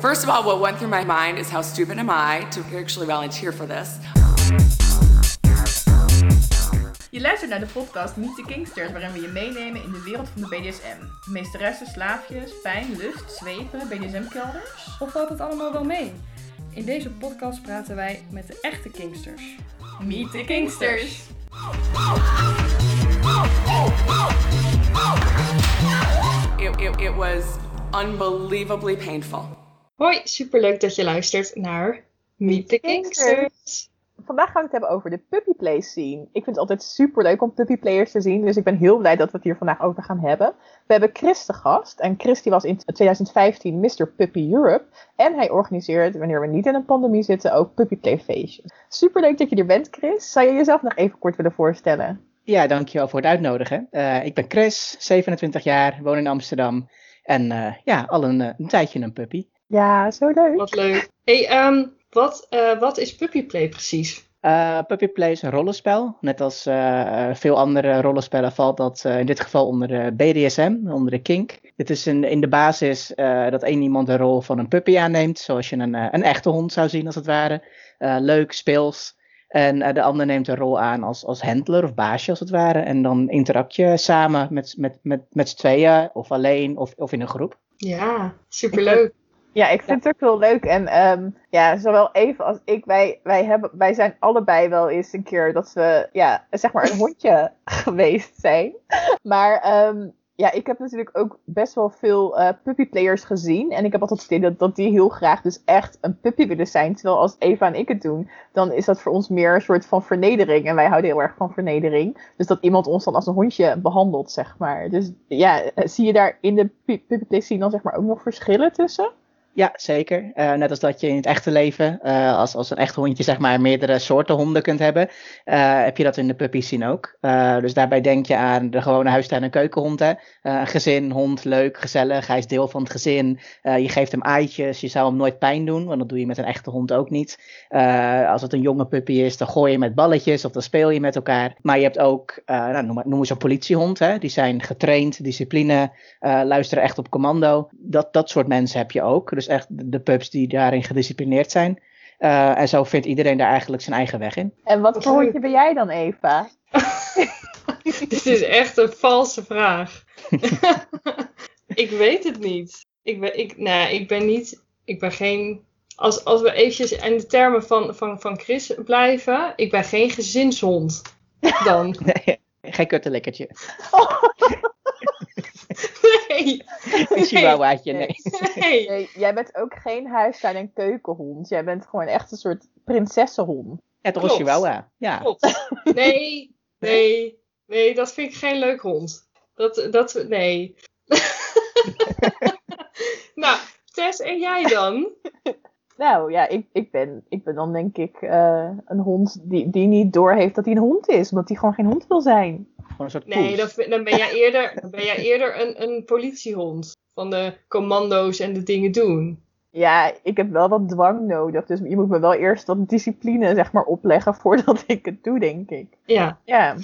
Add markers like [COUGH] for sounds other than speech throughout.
First of all, what went through my mind is how stupid am I to actually volunteer for this? Je luistert naar de podcast Meet the Kingsters, waarin we je meenemen in de wereld van de BDSM. Meesteressen, slaafjes, pijn, lust, zwepen, BDSM-kelders. Of valt het allemaal wel mee? In deze podcast praten wij met de echte Kingsters. Meet the Kingsters! It, it, it was unbelievably painful. Hoi, superleuk dat je luistert naar Meet the Kingsters. Vandaag gaan we het hebben over de puppy play scene. Ik vind het altijd super leuk om puppy players te zien, dus ik ben heel blij dat we het hier vandaag over gaan hebben. We hebben Chris te gast en Chris die was in 2015 Mr. Puppy Europe en hij organiseert, wanneer we niet in een pandemie zitten, ook puppy play feestjes. Super leuk dat je er bent Chris. Zou je jezelf nog even kort willen voorstellen? Ja, dankjewel voor het uitnodigen. Uh, ik ben Chris, 27 jaar, woon in Amsterdam en uh, ja, al een, een tijdje een puppy. Ja, zo leuk. Wat leuk. Hey, um, wat, uh, wat is puppyplay precies? Uh, puppyplay is een rollenspel. Net als uh, veel andere rollenspellen valt dat in dit geval onder de BDSM, onder de kink. Dit is een, in de basis dat één iemand de rol van een puppy aanneemt, zoals je een, een echte hond zou zien als het ware. leuk, speels. En de ander neemt een rol aan als, als handler of baasje als het ware. En dan interact je samen met, met, met, met z'n tweeën of alleen of, of in een groep. Ja, superleuk. Ja, ik vind het ook heel leuk. En um, ja, zowel Eva als ik, wij, wij, hebben, wij zijn allebei wel eens een keer dat we, ja, zeg maar een [LAUGHS] hondje geweest zijn. Maar um, ja, ik heb natuurlijk ook best wel veel uh, puppyplayers gezien. En ik heb altijd het idee dat, dat die heel graag dus echt een puppy willen zijn. Terwijl als Eva en ik het doen, dan is dat voor ons meer een soort van vernedering. En wij houden heel erg van vernedering. Dus dat iemand ons dan als een hondje behandelt, zeg maar. Dus ja, zie je daar in de puppyplay scene dan zeg maar ook nog verschillen tussen? Ja, zeker. Uh, net als dat je in het echte leven, uh, als, als een echt hondje, zeg maar, meerdere soorten honden kunt hebben, uh, heb je dat in de puppy scene ook. dus daarbij denk je aan de gewone huistuin- en keukenhond. Hè? een gezin, hond, leuk, gezellig, hij is deel van het gezin. je geeft hem eitjes, je zou hem nooit pijn doen, want dat doe je met een echte hond ook niet. als het een jonge puppy is, dan gooi je met balletjes of dan speel je met elkaar. Maar je hebt ook, nou, noem, noem eens een politiehond, hè? die zijn getraind, discipline, luisteren echt op commando. Dat, dat soort mensen heb je ook. Dus echt de pups die daarin gedisciplineerd zijn. Uh, en zo vindt iedereen daar eigenlijk zijn eigen weg in. En wat voor hondje ben jij dan, Eva? [LAUGHS] Dit is echt een valse vraag. [LAUGHS] ik weet het niet. Ik ben, ik, nou, ik ben niet. Ik ben geen. Als, als we eventjes in de termen van, van, van Chris blijven. Ik ben geen gezinshond. Dan. [LAUGHS] Nee, geen kuttelekkertje. Oh. Nee. Een chihuahuaatje, nee. Nee. nee. Jij bent ook geen huistuin- en keukenhond. Jij bent gewoon echt een soort prinsessenhond. Ja, toch een chihuahua. Ja. Klopt. Nee, nee, nee, dat vind ik geen leuk hond. Dat, dat, nee. [LAUGHS] nou, Tess, en jij dan? Nou ja, ik, ik, ben, ik ben dan denk ik uh, een hond die, die niet doorheeft dat hij een hond is. Omdat hij gewoon geen hond wil zijn. Gewoon een soort Nee, dan, dan, ben jij eerder, ben jij eerder een, een politiehond. Van de commando's en de dingen doen. Ja, ik heb wel wat dwang nodig. Dus je moet me wel eerst wat discipline zeg maar opleggen [LAUGHS] voordat ik het doe, denk ik. Ja. Ja.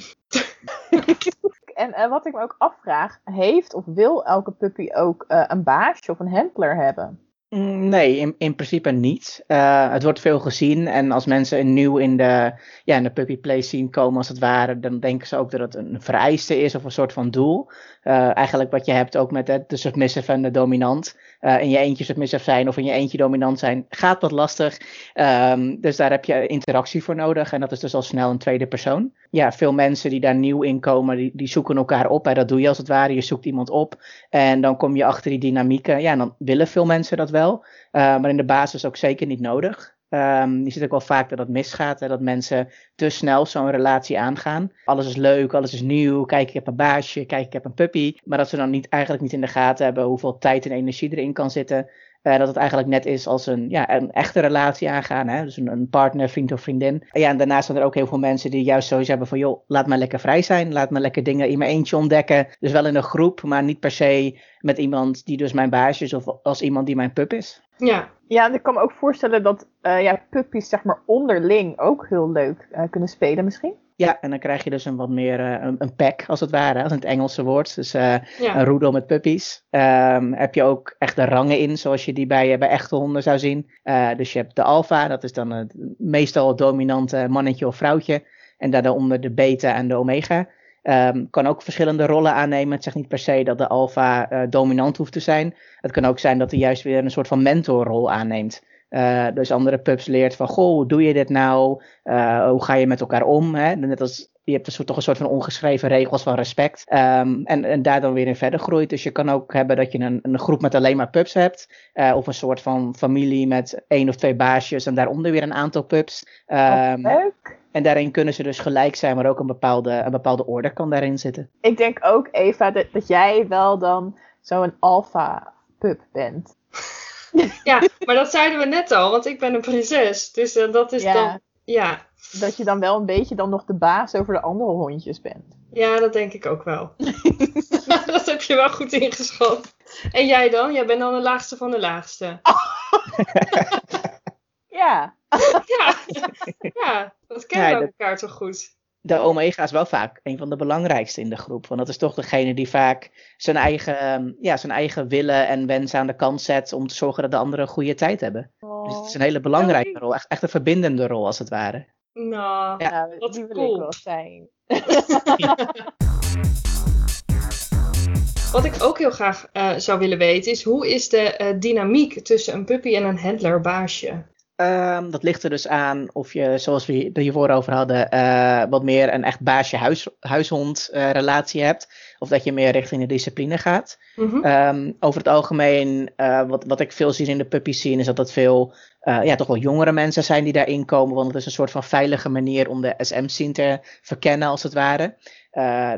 [LAUGHS] en uh, wat ik me ook afvraag, heeft of wil elke puppy ook uh, een baasje of een handler hebben? Nee, in, in principe niet. Uh, het wordt veel gezien en als mensen nieuw in de, ja, in de puppy play scene komen als het ware, dan denken ze ook dat het een vereiste is of een soort van doel. Uh, eigenlijk wat je hebt ook met de, de submissive en de dominant. Uh, in je eentje submissive zijn of in je eentje dominant zijn, gaat wat lastig. Um, dus daar heb je interactie voor nodig en dat is dus al snel een tweede persoon. Ja, veel mensen die daar nieuw in komen, die, die zoeken elkaar op. Hè. Dat doe je als het ware, je zoekt iemand op en dan kom je achter die dynamieken. Ja, en dan willen veel mensen dat wel, uh, maar in de basis ook zeker niet nodig. Um, je ziet ook wel vaak dat dat misgaat, hè, dat mensen te snel zo'n relatie aangaan. Alles is leuk, alles is nieuw, kijk ik heb een baasje, kijk ik heb een puppy. Maar dat ze dan niet, eigenlijk niet in de gaten hebben hoeveel tijd en energie erin kan zitten. Uh, dat het eigenlijk net is als een, ja, een echte relatie aangaan. Hè? Dus een, een partner, vriend of vriendin. Ja, en daarnaast zijn er ook heel veel mensen die juist zoiets hebben van... joh, laat me lekker vrij zijn. Laat me lekker dingen in mijn eentje ontdekken. Dus wel in een groep, maar niet per se met iemand die dus mijn baasje is... of als iemand die mijn pup is. Ja. Ja, en ik kan me ook voorstellen dat uh, ja, puppies zeg maar onderling ook heel leuk uh, kunnen spelen misschien. Ja, en dan krijg je dus een wat meer eh, een, een pack, als het ware, als het Engelse woord. Dus eh, Ja. een roedel met puppies. Ehm, heb je ook echt de rangen in, zoals je die bij, eh, bij echte honden zou zien. Eh, dus je hebt de alfa, dat is dan het meestal het dominante mannetje of vrouwtje. En daaronder de beta en de omega. Ehm, kan ook verschillende rollen aannemen. Het zegt niet per se dat de alfa eh, dominant hoeft te zijn. Het kan ook zijn dat hij juist weer een soort van mentorrol aanneemt. Eh, dus andere pups leert van, goh, hoe doe je dit nou? Eh, hoe ga je met elkaar om? Hè? Net als, je hebt een soort, toch een soort van ongeschreven regels van respect. Ehm, en, en daar dan weer in verder groeit. Dus je kan ook hebben dat je een, een groep met alleen maar pups hebt. eh, of een soort van familie met één of twee baasjes en daaronder weer een aantal pups. Ehm, Leuk. en daarin kunnen ze dus gelijk zijn, maar ook een bepaalde, een bepaalde orde kan daarin zitten. Ik denk ook, Eva, dat, dat jij wel dan zo'n alpha pup bent. Ja, maar dat zeiden we net al, want ik ben een prinses. Dus eh, dat is Ja. dan. Ja. Dat je dan wel een beetje dan nog de baas over de andere hondjes bent. ja, dat denk ik ook wel. [LAUGHS] dat heb je wel goed ingeschat. En jij dan? Jij bent dan de laagste van de laagste. [LAUGHS] Ja. Ja, ja dat kennen Ja, we dat- elkaar toch goed. De omega is wel vaak een van de belangrijkste in de groep. Want dat is toch degene die vaak zijn eigen, ehm, ja, zijn eigen willen en wensen aan de kant zet om te zorgen dat de anderen een goede tijd hebben. Dus het is een hele belangrijke rol, echt, echt een verbindende rol als het ware. Nou, Ja, die wil cool. ik wel zijn. [LAUGHS] Wat ik ook heel graag eh, zou willen weten is hoe is de eh, dynamiek tussen een puppy en een handlerbaasje? Ehm, dat ligt er dus aan of je, zoals we er hiervoor over hadden, eh, wat meer een echt baasje-huishond eh, relatie hebt. Of dat je meer richting de discipline gaat. Mhm. Ehm, over het algemeen, eh, wat, wat ik veel zie in de puppy scene, is dat het veel, ja, toch wel jongere mensen zijn die daarin komen. Want het is een soort van veilige manier om de SM-scene te verkennen, als het ware.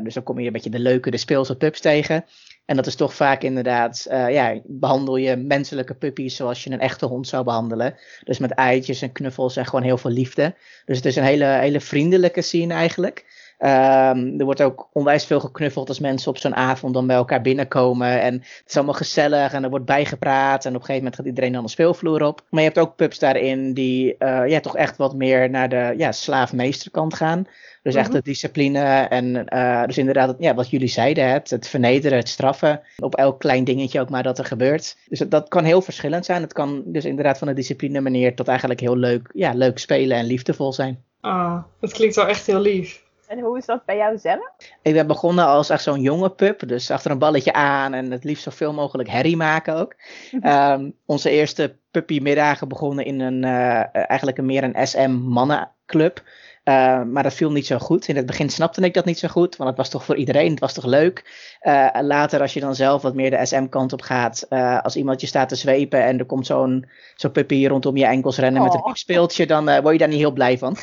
Dus dan kom je een beetje de leuke, de speelse pups tegen. En dat is toch vaak inderdaad, eh, ja, behandel je menselijke puppies zoals je een echte hond zou behandelen. Dus met eitjes en knuffels en gewoon heel veel liefde. Dus het is een hele, hele vriendelijke scene eigenlijk. Ehm, er wordt ook onwijs veel geknuffeld als mensen op zo'n avond dan bij elkaar binnenkomen. En het is allemaal gezellig en er wordt bijgepraat. En op een gegeven moment gaat iedereen dan de speelvloer op. Maar je hebt ook pups daarin die eh, ja, toch echt wat meer naar de ja, slaaf-meesterkant gaan. Dus echt Mhm. de discipline en eh, dus inderdaad ja, wat jullie zeiden, het, het vernederen, het straffen. Op elk klein dingetje ook maar dat er gebeurt. Dus dat, dat kan heel verschillend zijn. Het kan dus inderdaad van de discipline manier tot eigenlijk heel leuk, ja, leuk spelen en liefdevol zijn. Ah, dat klinkt wel echt heel lief. En hoe is dat bij jou zelf? Ik ben begonnen als echt zo'n jonge pup, dus achter een balletje aan en het liefst zoveel mogelijk herrie maken ook. Ehm, onze eerste puppymiddagen begonnen in een, eh, eigenlijk een meer een SM-mannenclub. Eh, maar dat viel niet zo goed. In het begin snapte ik dat niet zo goed, want het was toch voor iedereen, het was toch leuk. Eh, later, als je dan zelf wat meer de SM-kant op gaat, eh, als iemand je staat te zwepen en er komt zo'n zo'n puppy rondom je enkels rennen met een Oh. piepspeeltje, dan word je daar niet heel blij van.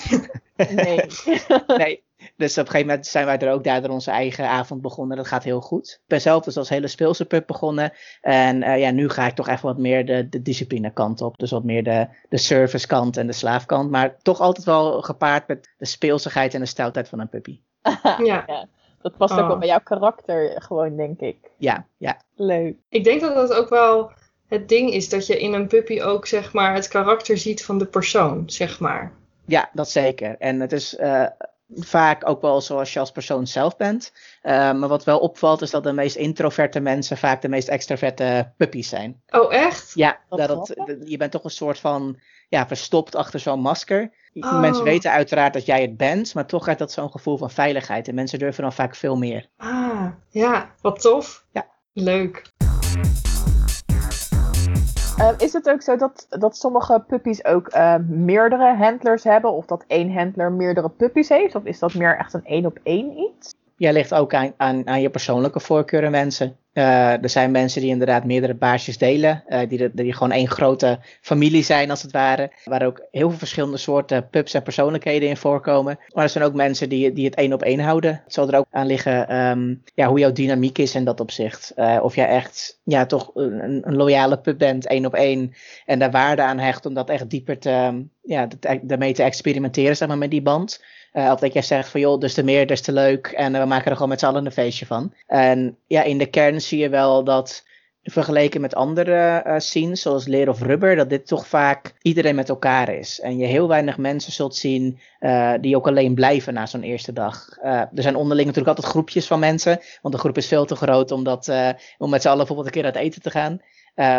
Nee. [LAUGHS] nee. Dus op een gegeven moment zijn wij er ook daar onze eigen avond begonnen. Dat gaat heel goed. Ik ben zelf dus als hele speelse pup begonnen. En eh, ja, nu ga ik toch echt wat meer de, de discipline kant op. Dus wat meer de, de service kant en de slaafkant. Maar toch altijd wel gepaard met de speelsigheid en de stoutheid van een puppy. [LAUGHS] Ja, Dat past ook Oh. wel bij jouw karakter, gewoon, denk ik. Ja, ja. Leuk. ik denk dat dat ook wel het ding is dat je in een puppy ook zeg maar het karakter ziet van de persoon, zeg maar. Ja, dat zeker. En het is eh, vaak ook wel zoals je als persoon zelf bent. Eh, maar wat wel opvalt is dat de meest introverte mensen vaak de meest extraverte puppies zijn. Oh, echt? Ja, dat, dat- je bent toch een soort van ja, verstopt achter zo'n masker. Oh. Mensen weten uiteraard dat jij het bent, maar toch heeft dat zo'n gevoel van veiligheid. En mensen durven dan vaak veel meer. Ah, ja, wat tof. Ja. Leuk. Eh, is het ook zo dat, dat sommige puppies ook eh, meerdere handlers hebben? Of dat één handler meerdere puppies heeft? Of is dat meer echt een één op één iets? Jij ligt ook aan, aan, aan je persoonlijke voorkeuren mensen. Eh, er zijn mensen die inderdaad meerdere baasjes delen. eh, die, die gewoon één grote familie zijn als het ware. Waar ook heel veel verschillende soorten pups en persoonlijkheden in voorkomen. Maar er zijn ook mensen die, die het één op één houden. Het zal er ook aan liggen ehm, ja, hoe jouw dynamiek is in dat opzicht. Eh, of jij echt ja, toch een, een loyale pup bent, één op één. En daar waarde aan hecht om dat echt dieper te, ja, dat- daarmee te experimenteren zeg maar, met die band. Of dat jij zegt van joh, dus te meer, des te leuk. En we maken er gewoon met z'n allen een feestje van. En ja, in de kern zie je wel dat vergeleken met andere uh, scenes, zoals Leer of Rubber, dat dit toch vaak iedereen met elkaar is. En je heel weinig mensen zult zien uh, die ook alleen blijven na zo'n eerste dag. Uh, er zijn onderling natuurlijk altijd groepjes van mensen, want de groep is veel te groot om, dat, om met z'n allen bijvoorbeeld een keer uit eten te gaan.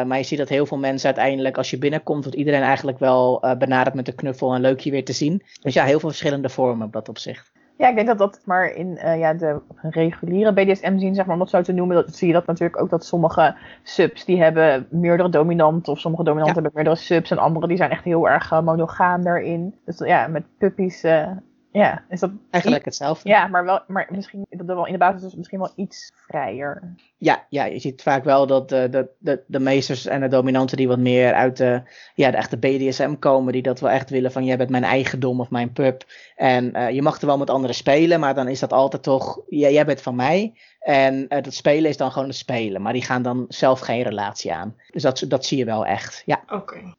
maar je ziet dat heel veel mensen uiteindelijk, als je binnenkomt, wordt iedereen eigenlijk wel benaderd met een knuffel en leuk je weer te zien. Dus ja, heel veel verschillende vormen op dat opzicht. Ja, ik denk dat dat maar in uh, ja, de reguliere BDSM zien, zeg maar, om dat zo te noemen, dat, zie je dat natuurlijk ook dat sommige subs die hebben meerdere dominanten, of sommige dominanten ja. hebben meerdere subs, en andere die zijn echt heel erg uh, monogaam daarin. Dus ja, met puppies uh, ja, is dat eigenlijk hetzelfde. Ja, maar, wel, maar misschien dat wel in de basis dus misschien wel iets vrijer. Ja, ja, je ziet vaak wel dat de, de, de, de meesters en de dominanten die wat meer uit de, ja, de echte BDSM komen, die dat wel echt willen van jij bent mijn eigendom of mijn pup. En uh, je mag er wel met anderen spelen, maar dan is dat altijd toch, ja, jij bent van mij. En uh, dat spelen is dan gewoon het spelen, maar die gaan dan zelf geen relatie aan. Dus dat, dat zie je wel echt, ja. Oké.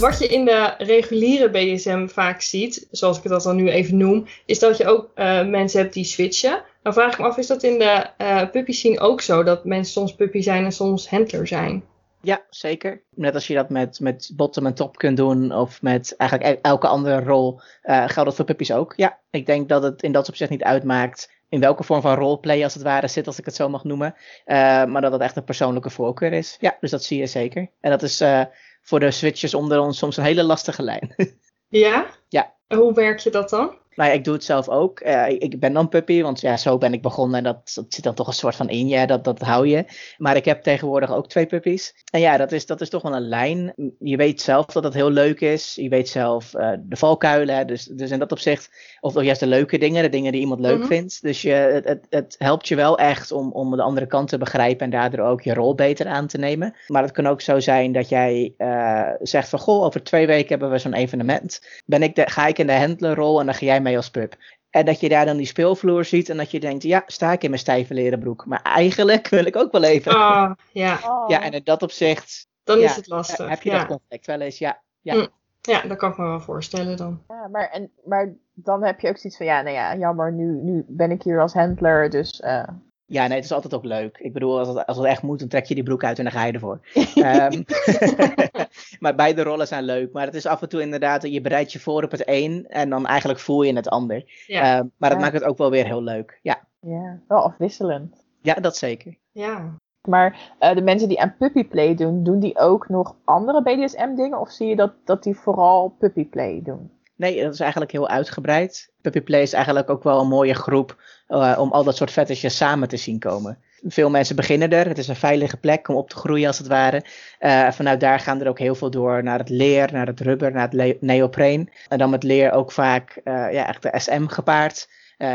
Wat je in de reguliere BDSM vaak ziet, zoals ik dat dan nu even noem, is dat je ook uh, mensen hebt die switchen. Dan vraag ik me af, is dat in de uh, puppy scene ook zo? Dat mensen soms puppy zijn en soms handler zijn? Ja, zeker. Net als je dat met, met bottom en top kunt doen, of met eigenlijk e-, elke andere rol, uh, geldt dat voor puppies ook. Ja, ik denk dat het in dat opzicht niet uitmaakt in welke vorm van roleplay als het ware zit, als ik het zo mag noemen. Uh, maar dat het echt een persoonlijke voorkeur is. Ja, dus dat zie je zeker. En dat is uh, voor de switchers onder ons soms een hele lastige lijn. [LAUGHS] ja? Ja. Hoe werk je dat dan? Nou ja, ik doe het zelf ook. Uh, ik ben dan puppy, want ja, zo ben ik begonnen. En dat, dat zit dan toch een soort van in je, dat, dat hou je. Maar ik heb tegenwoordig ook twee puppies. En ja, dat is, dat is toch wel een lijn. Je weet zelf dat het heel leuk is. Je weet zelf uh, de valkuilen. Dus, dus in dat opzicht, of, of juist de leuke dingen, de dingen die iemand leuk mm -hmm. vindt. Dus je, het, het, het helpt je wel echt om, om de andere kant te begrijpen en daardoor ook je rol beter aan te nemen. Maar het kan ook zo zijn dat jij uh, zegt van, goh, over twee weken hebben we zo'n evenement. Ben ik de, ga ik in de handlerrol en dan ga jij mee als pup. En dat je daar dan die speelvloer ziet en dat je denkt, ja, sta ik in mijn stijve leren broek. Maar eigenlijk wil ik ook wel even. Oh, ja. Ja, en in dat opzicht. Dan ja, is het lastig. Heb je ja. dat conflict wel eens, ja. Ja, mm. ja dat kan ik me wel voorstellen dan. Ja, maar, en, maar dan heb je ook zoiets van, ja, nou ja, jammer, nu, nu ben ik hier als handler, dus... Uh... Ja, nee, het is altijd ook leuk. Ik bedoel, als het, als het echt moet, dan trek je die broek uit en dan ga je ervoor. um, [LAUGHS] [LAUGHS] maar beide rollen zijn leuk. Maar het is af en toe inderdaad, je bereidt je voor op het een en dan eigenlijk voel je het ander. Ja. Um, maar dat Ja. maakt het ook wel weer heel leuk. Ja, Ja, wel afwisselend. ja dat zeker. Ja. Maar eh, de mensen die aan puppyplay doen, doen die ook nog andere BDSM-dingen? Of zie je dat, dat die vooral puppyplay doen? Nee, dat is eigenlijk heel uitgebreid. Puppy Play is eigenlijk ook wel een mooie groep uh, om al dat soort fetishes samen te zien komen. Veel mensen beginnen er. Het is een veilige plek om op te groeien als het ware. Uh, vanuit daar gaan er ook heel veel door naar het leer, naar het rubber, naar het neopreen. En dan met leer ook vaak uh, ja, echt de SM gepaard.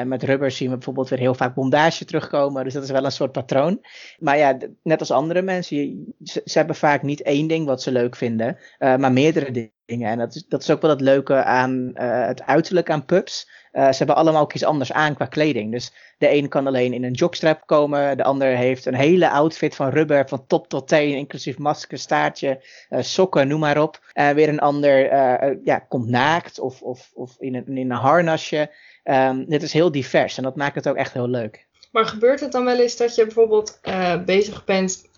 Met rubber zien we bijvoorbeeld weer heel vaak bondage terugkomen. Dus dat is wel een soort patroon. Maar ja, net als andere mensen, ze, hebben vaak niet één ding wat ze leuk vinden, maar meerdere dingen. En dat is, dat is ook wel het leuke aan uh, het uiterlijk aan pups. ze hebben allemaal ook iets anders aan qua kleding. Dus de een kan alleen in een jockstrap komen. De ander heeft een hele outfit van rubber, van top tot teen, inclusief masker, staartje, sokken, noem maar op. weer een ander ja, komt naakt of, of, of in, een, in een harnasje. Um, dit is heel divers en dat maakt het ook echt heel leuk. Maar gebeurt het dan wel eens dat je bijvoorbeeld bezig bent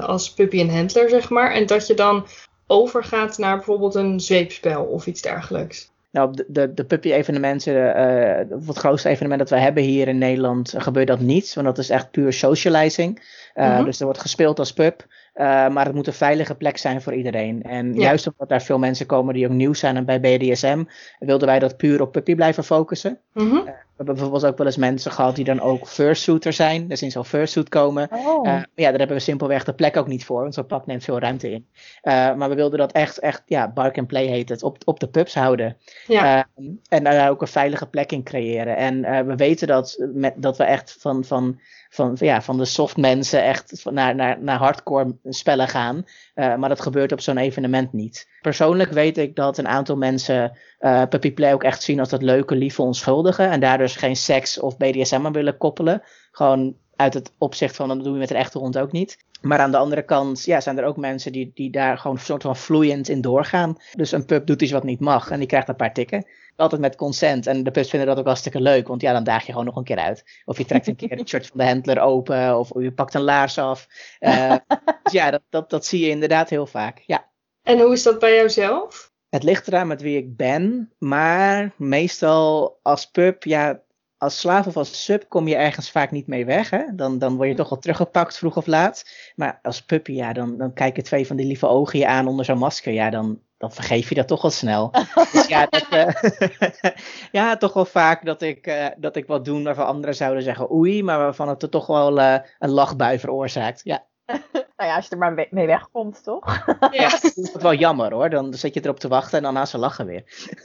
als puppy en handler, zeg maar, en dat je dan overgaat naar bijvoorbeeld een zweepspel of iets dergelijks? Nou, de, de, de puppy-evenementen, uh, het grootste evenement dat we hebben hier in Nederland, gebeurt dat niet. Want dat is echt puur socializing. Uh, mm -hmm. Dus er wordt gespeeld als pup. Uh, maar het moet een veilige plek zijn voor iedereen. En ja. juist omdat daar veel mensen komen die ook nieuw zijn en bij BDSM, wilden wij dat puur op puppy blijven focussen. Mm -hmm. We hebben bijvoorbeeld ook wel eens mensen gehad die dan ook fursuiter zijn. Dus in zo'n fursuit komen. Oh. Uh, ja, daar hebben we simpelweg de plek ook niet voor. Want zo'n pap neemt veel ruimte in. maar we wilden dat echt, echt ja, bark and play heet het, op, op de pups houden. Ja. en daar ook een veilige plek in creëren. En we weten dat, met, dat we echt van... van van, ja, van de soft mensen echt naar, naar, naar hardcore spellen gaan. Maar dat gebeurt op zo'n evenement niet. Persoonlijk weet ik dat een aantal mensen uh, Puppy Play ook echt zien als dat leuke, lieve, onschuldige. En daar dus geen seks of BDSM aan willen koppelen. Gewoon uit het opzicht van, dat doe je met een echte hond ook niet. Maar aan de andere kant ja, zijn er ook mensen die, die daar gewoon een soort van vloeiend in doorgaan. Dus een pup doet iets wat niet mag en die krijgt een paar tikken. Altijd met consent. En de pups vinden dat ook hartstikke leuk, want ja, dan daag je gewoon nog een keer uit. Of je trekt een keer het shirt van de handler open, of je pakt een laars af. Uh, [LAUGHS] dus ja, dat, dat, dat zie je inderdaad heel vaak. Ja. En hoe is dat bij jouzelf? Het ligt eraan met wie ik ben, maar meestal als pup, ja, als slaaf of als sub kom je ergens vaak niet mee weg. Hè? Dan, dan word je toch wel teruggepakt, vroeg of laat. Maar als puppy, ja, dan, dan kijken twee van die lieve ogen je aan onder zo'n masker. Ja, dan, dan vergeef je dat toch wel snel. [LAUGHS] dus ja, dat, uh, [LAUGHS] ja, toch wel vaak dat ik, uh, dat ik wat doe waarvan anderen zouden zeggen oei, maar waarvan het er toch wel uh, een lachbui veroorzaakt. Ja. [LAUGHS] Nou ja, als je er maar mee wegkomt, toch? Ja, [LAUGHS] dat is wel jammer hoor. Dan zit je erop te wachten en daarna ze lachen weer. [LAUGHS]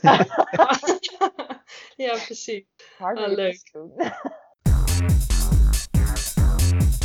ja, preuk. Harder ah, leuk.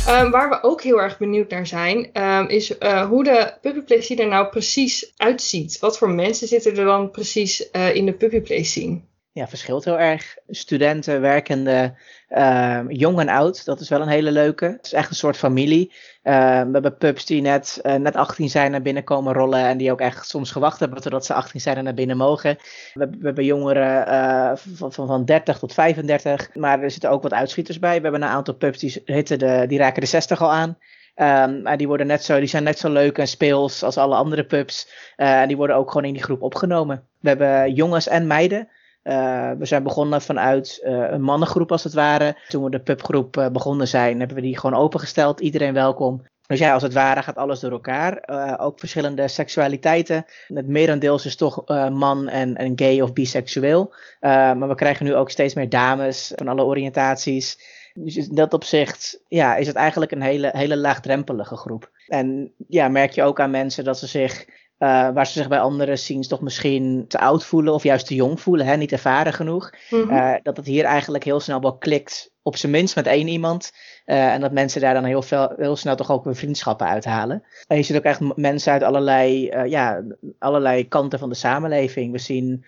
Um, waar we ook heel erg benieuwd naar zijn, um, is uh, hoe de puppyplay scene er nou precies uitziet. Wat voor mensen zitten er dan precies uh, in de puppyplay scene? Ja, verschilt heel erg. Studenten, werkende, uh, jong en oud, dat is wel een hele leuke. Het is echt een soort familie. Uh, we hebben pups die net, uh, net 18 zijn naar binnen komen rollen en die ook echt soms gewacht hebben totdat ze 18 zijn en naar binnen mogen. We, we hebben jongeren uh, van, van, van 30 tot 35, maar er zitten ook wat uitschieters bij. We hebben een aantal pups die, hitten de, die raken de 60 al aan. Um, maar die, worden net zo, die zijn net zo leuk en speels als alle andere pups. en die worden ook gewoon in die groep opgenomen. We hebben jongens en meiden. Uh, we zijn begonnen vanuit uh, een mannengroep als het ware. Toen we de pubgroep uh, begonnen zijn, hebben we die gewoon opengesteld. Iedereen welkom. Dus ja, als het ware gaat alles door elkaar. ook verschillende seksualiteiten. Het merendeels is toch man en, en gay of biseksueel. maar we krijgen nu ook steeds meer dames van alle oriëntaties. Dus in dat opzicht ja, is het eigenlijk een hele, hele laagdrempelige groep. En ja, merk je ook aan mensen dat ze zich waar ze zich bij andere scenes toch misschien te oud voelen of juist te jong voelen, hè, niet ervaren genoeg. Mm -hmm. uh, dat het hier eigenlijk heel snel wel klikt, op zijn minst met één iemand. Uh, en dat mensen daar dan heel, veel, heel snel toch ook weer vriendschappen uithalen. En je ziet ook echt mensen uit allerlei, ja, allerlei kanten van de samenleving. We zien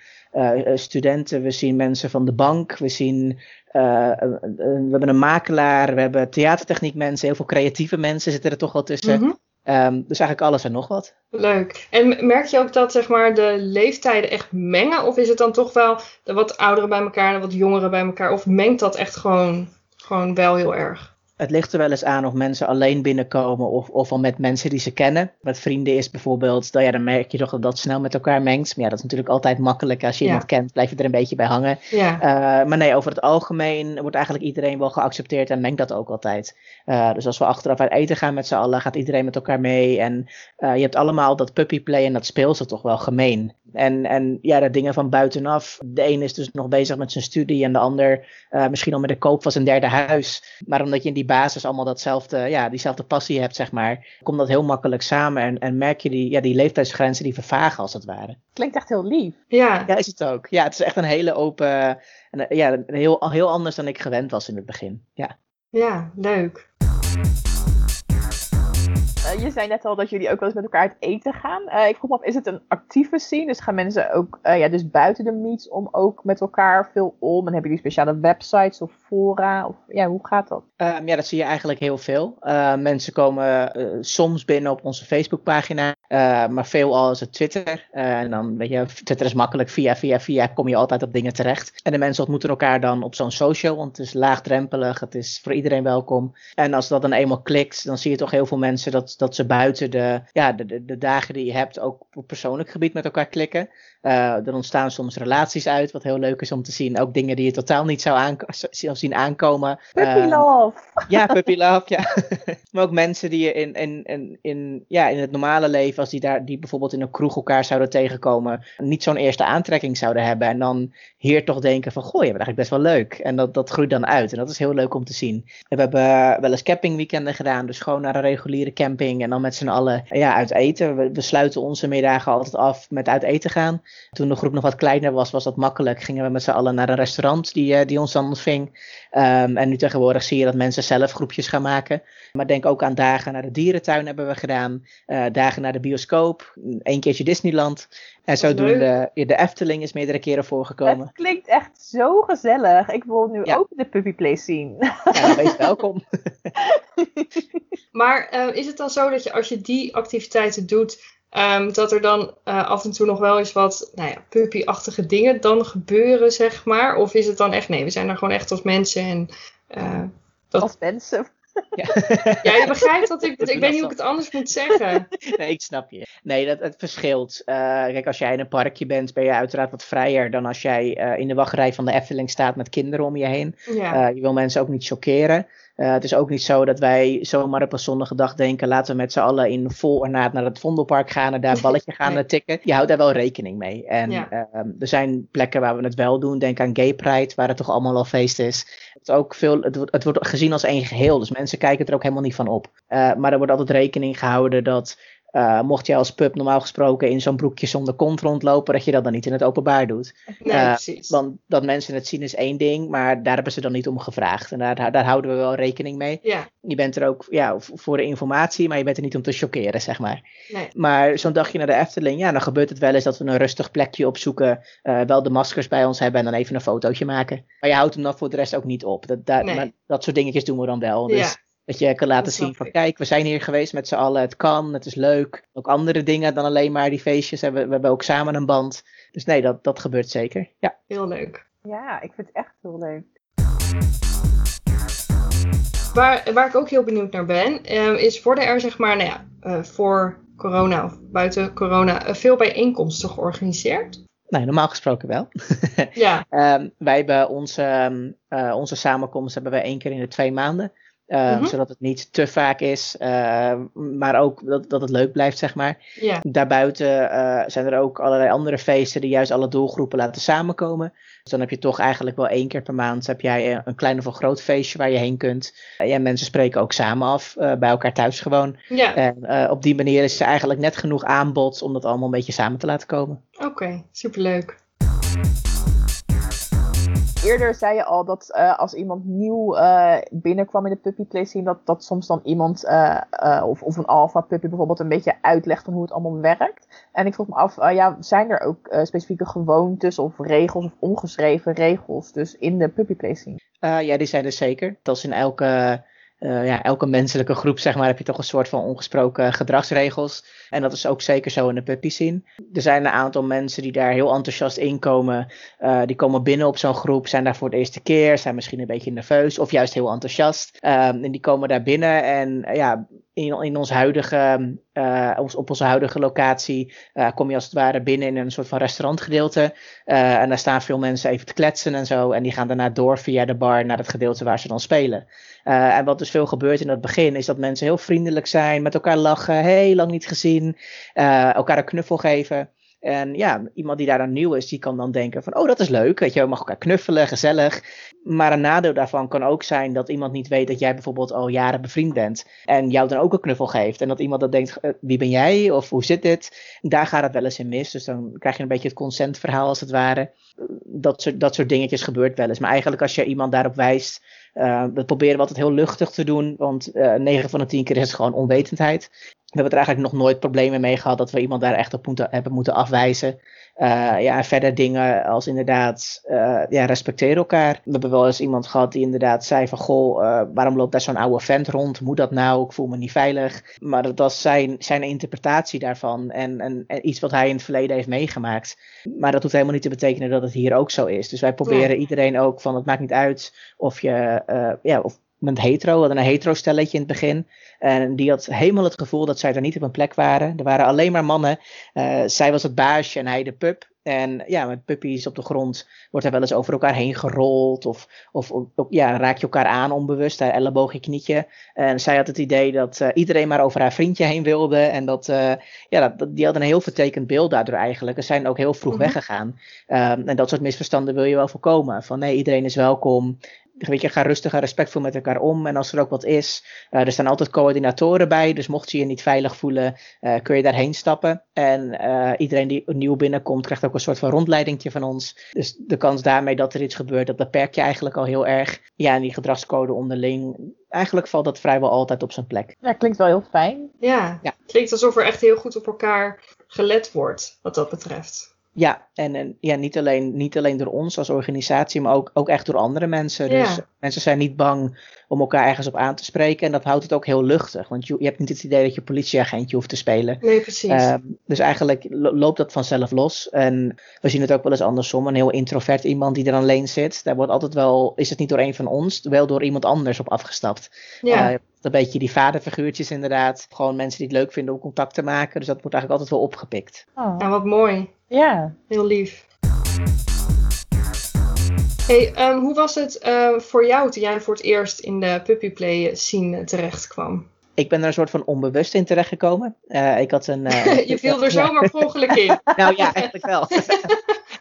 studenten, we zien mensen van de bank, we zien we hebben een makelaar, we hebben theatertechniek mensen, heel veel creatieve mensen zitten er toch wel tussen. Mm -hmm. Um, dus eigenlijk alles en nog wat. Leuk. En merk je ook dat zeg maar, de leeftijden echt mengen? Of is het dan toch wel wat ouderen bij elkaar en wat jongeren bij elkaar? Of mengt dat echt gewoon, gewoon wel heel erg? Het ligt er wel eens aan of mensen alleen binnenkomen of, of al met mensen die ze kennen. Met vrienden is bijvoorbeeld, dan, ja, dan merk je toch dat dat snel met elkaar mengt. Maar ja, dat is natuurlijk altijd makkelijk. Als je ja. iemand kent, blijf je er een beetje bij hangen. Ja. Uh, maar nee, over het algemeen wordt eigenlijk iedereen wel geaccepteerd en mengt dat ook altijd. Uh, dus als we achteraf uit eten gaan met z'n allen, gaat iedereen met elkaar mee. En uh, je hebt allemaal dat puppyplay en dat speelse toch wel gemeen. En, en ja, de dingen van buitenaf. De een is dus nog bezig met zijn studie en de ander misschien al met de koop van zijn derde huis. Maar omdat je in die basis allemaal datzelfde, ja, diezelfde passie hebt, zeg maar, komt dat heel makkelijk samen. En, en merk je die, ja, die leeftijdsgrenzen die vervagen als het ware. Klinkt echt heel lief. Ja. Ja, is het ook. Ja, het is echt een hele open, en, ja, heel, heel anders dan ik gewend was in het begin. Ja, ja leuk. Uh, je zei net al dat jullie ook wel eens met elkaar uit eten gaan. Uh, ik vroeg me af, is het een actieve scene? Dus gaan mensen ook uh, ja, dus buiten de meets om ook met elkaar veel om? En hebben jullie speciale websites of fora? Of, ja, hoe gaat dat? Um, ja, dat zie je eigenlijk heel veel. mensen komen soms binnen op onze Facebookpagina. Maar veelal is het Twitter. en dan, weet je, Twitter is makkelijk. Via, via, via kom je altijd op dingen terecht. En de mensen ontmoeten elkaar dan op zo'n social. Want het is laagdrempelig. Het is voor iedereen welkom. En als dat dan eenmaal klikt, dan zie je toch heel veel mensen dat dat ze buiten de, ja, de, de, dagen die je hebt ook op persoonlijk gebied met elkaar klikken. Uh, er ontstaan soms relaties uit, wat heel leuk is om te zien. Ook dingen die je totaal niet zou, aanko zou zien aankomen. Puppy uh, love! [LAUGHS] Ja, puppy love, ja. [LAUGHS] maar ook mensen die je in, in, in, in, ja, in het normale leven, als die, daar, die bijvoorbeeld in een kroeg elkaar zouden tegenkomen, niet zo'n eerste aantrekking zouden hebben. En dan hier toch denken van, goh, je bent eigenlijk best wel leuk. En dat, dat groeit dan uit. En dat is heel leuk om te zien. En we hebben wel eens campingweekenden gedaan, dus gewoon naar een reguliere camping en dan met z'n allen ja, uit eten. We, we sluiten onze middagen altijd af met uit eten gaan. Toen de groep nog wat kleiner was, was dat makkelijk. Gingen we met z'n allen naar een restaurant die, die ons dan ontving. Um, en nu tegenwoordig zie je dat mensen zelf groepjes gaan maken. Maar denk ook aan dagen naar de dierentuin hebben we gedaan. Uh, dagen naar de bioscoop. Een keertje Disneyland. En zodoende, de Efteling is meerdere keren voorgekomen. Het klinkt echt zo gezellig. Ik wil nu ja. ook de Puppy Play zien. Ja, wees welkom. [LAUGHS] Maar eh, is het dan zo dat je als je die activiteiten doet, ehm, dat er dan eh, af en toe nog wel eens wat nou ja, puppy-achtige dingen dan gebeuren, zeg maar? Of is het dan echt, nee, we zijn er gewoon echt als mensen en... eh, dat, Als mensen. Ja. [LAUGHS] ja, je begrijpt dat ik, Dat ik weet niet hoe ik het anders moet zeggen. [LAUGHS] Nee, ik snap je. Nee, dat, het verschilt. Eh, kijk, als jij in een parkje bent, ben je uiteraard wat vrijer dan als jij eh, in de wachtrij van de Efteling staat met kinderen om je heen. Ja, Eh, je wil mensen ook niet chockeren. Eh, het is ook niet zo dat wij zomaar op een zonnige dag denken: laten we met z'n allen in vol ornaat naar het Vondelpark gaan en daar [LAUGHS] een balletje gaan Nee. tikken. Je houdt daar wel rekening mee. En Ja. ehm, er zijn plekken waar we het wel doen. Denk aan Gay Pride, waar het toch allemaal al feest is. Het, is ook veel, het, wordt, het wordt gezien als één geheel, dus mensen kijken er ook helemaal niet van op. Eh, maar er wordt altijd rekening gehouden dat. Eh, mocht je als pub normaal gesproken in zo'n broekje zonder kont rondlopen, dat je dat dan niet in het openbaar doet. nee, eh, precies. Want dat mensen het zien is één ding, maar daar hebben ze dan niet om gevraagd. En daar, daar houden we wel rekening mee. Ja, Je bent er ook ja, voor de informatie, maar je bent er niet om te chockeren, zeg maar. nee. Maar zo'n dagje naar de Efteling, ja, dan gebeurt het wel eens dat we een rustig plekje opzoeken. eh, wel de maskers bij ons hebben en dan even een fotootje maken. Maar je houdt hem dan voor de rest ook niet op. Dat, daar, Nee. maar dat soort dingetjes doen we dan wel. Dus Ja. Dat je kan laten zien van ik. kijk, we zijn hier geweest met z'n allen. Het kan, het is leuk. Ook andere dingen dan alleen maar die feestjes. Hebben, we hebben ook samen een band. Dus nee, dat, dat gebeurt zeker. Ja. Heel leuk. Ja, ik vind het echt heel leuk. Waar, waar ik ook heel benieuwd naar ben, eh, is worden er zeg maar, nou ja, eh, voor corona of buiten corona, eh, veel bijeenkomsten georganiseerd? Nee, normaal gesproken wel. Ja, [LAUGHS] Ehm, wij hebben onze, ehm, eh, onze samenkomst hebben wij één keer in de twee maanden. Ehm, Mhm. Zodat het niet te vaak is, ehm, maar ook dat, dat het leuk blijft, zeg maar. Daarbuiten eh, zijn er ook allerlei andere feesten die juist alle doelgroepen laten samenkomen. Dus dan heb je toch eigenlijk wel één keer per maand heb jij een, een klein of een groot feestje waar je heen kunt. Eh, ja, mensen spreken ook samen af, eh, bij elkaar thuis gewoon. ja. En eh, op die manier is er eigenlijk net genoeg aanbod om dat allemaal een beetje samen te laten komen. Oké, superleuk. Eerder zei je al dat eh, als iemand nieuw eh, binnenkwam in de puppy play scene, dat, dat soms dan iemand eh, of, of een alpha puppy bijvoorbeeld een beetje uitlegt van hoe het allemaal werkt. En ik vroeg me af, ja, zijn er ook specifieke gewoontes of regels of ongeschreven regels dus in de puppy play scene? Eh, ja, die zijn er zeker. Dat is in elke, eh, ja, elke menselijke groep, zeg maar, heb je toch een soort van ongesproken gedragsregels. En dat is ook zeker zo in de puppy scene. Er zijn een aantal mensen die daar heel enthousiast in komen. Eh, die komen binnen op zo'n groep, zijn daar voor de eerste keer, zijn misschien een beetje nerveus of juist heel enthousiast. Ehm, en die komen daar binnen en ja, in, in ons huidige, eh, op onze huidige locatie eh, kom je als het ware binnen in een soort van restaurantgedeelte. Eh, en daar staan veel mensen even te kletsen en zo. En die gaan daarna door via de bar naar het gedeelte waar ze dan spelen. En wat dus veel gebeurt in het begin is dat mensen heel vriendelijk zijn, met elkaar lachen, heel lang niet gezien, elkaar een knuffel geven. En ja, iemand die daar dan nieuw is, die kan dan denken van, oh dat is leuk, weet je, we mag elkaar knuffelen, gezellig. Maar een nadeel daarvan kan ook zijn dat iemand niet weet dat jij bijvoorbeeld al jaren bevriend bent. En jou dan ook een knuffel geeft. En dat iemand dan denkt, eh, wie ben jij? Of hoe zit dit? Daar gaat het wel eens in mis. Dus dan krijg je een beetje het consentverhaal als het ware. Dat soort, dat dingetjes gebeurt wel eens. Maar eigenlijk als je iemand daarop wijst, uh, dat proberen we altijd heel luchtig te doen. Want uh, 9 van de 10 keer is het gewoon onwetendheid. We hebben er eigenlijk nog nooit problemen mee gehad dat we iemand daar echt op moeten, hebben moeten afwijzen. Uh, ja, en verder dingen als inderdaad, uh, ja, respecteer elkaar. We hebben wel eens iemand gehad die inderdaad zei van, goh, uh, waarom loopt daar zo'n oude vent rond? Moet dat nou? Ik voel me niet veilig. Maar dat was zijn, zijn interpretatie daarvan en, en, en iets wat hij in het verleden heeft meegemaakt. Maar dat hoeft helemaal niet te betekenen dat het hier ook zo is. Dus wij proberen ja. iedereen ook van, het maakt niet uit of je, ja, of met hetero, we hadden een hetero stelletje in het begin. En die had helemaal het gevoel dat zij er niet op een plek waren. Er waren alleen maar mannen. Uh, zij was het baasje en hij de pup. En ja, met puppies op de grond wordt er wel eens over elkaar heen gerold. Of, of, of ja, raak je elkaar aan onbewust, haar elleboog, je knietje. En zij had het idee dat uh, iedereen maar over haar vriendje heen wilde. En dat, uh, ja, dat, die had een heel vertekend beeld daardoor eigenlijk. Ze zijn ook heel vroeg mm-hmm. weggegaan. Um, en dat soort misverstanden wil je wel voorkomen. Van nee, iedereen is welkom weet je, ga rustig en respectvol met elkaar om. En als er ook wat is, uh, er staan altijd coördinatoren bij. Dus mocht je je niet veilig voelen, uh, kun je daarheen stappen. En uh, iedereen die nieuw binnenkomt, krijgt ook een soort van rondleidingje van ons. Dus de kans daarmee dat er iets gebeurt, dat beperk je eigenlijk al heel erg. Ja, en die gedragscode onderling, eigenlijk valt dat vrijwel altijd op zijn plek. Ja, klinkt wel heel fijn. Ja, ja. klinkt alsof er echt heel goed op elkaar gelet wordt, wat dat betreft. Ja, en, en ja, niet, alleen, niet alleen door ons als organisatie, maar ook, ook echt door andere mensen. Dus mensen zijn niet bang om elkaar ergens op aan te spreken. En dat houdt het ook heel luchtig. Want je, je hebt niet het idee dat je politieagentje hoeft te spelen. Nee, precies. Ehm, dus eigenlijk lo- loopt dat vanzelf los. En we zien het ook wel eens andersom. Een heel introvert iemand die er alleen zit. Daar wordt altijd wel, is het niet door een van ons, wel door iemand anders op afgestapt. ja. Eh, een beetje die vaderfiguurtjes inderdaad. Gewoon mensen die het leuk vinden om contact te maken. Dus dat wordt eigenlijk altijd wel opgepikt. Oh. ja, wat mooi. Ja. Heel lief. Hey, ehm, hoe was het eh, voor jou toen jij voor het eerst in de puppyplay scene terecht kwam? Ik ben er een soort van onbewust in terechtgekomen. Eh ik had een... eh, [LAUGHS] je viel er [LAUGHS] zomaar per ongeluk in. [LAUGHS] Nou ja, eigenlijk wel.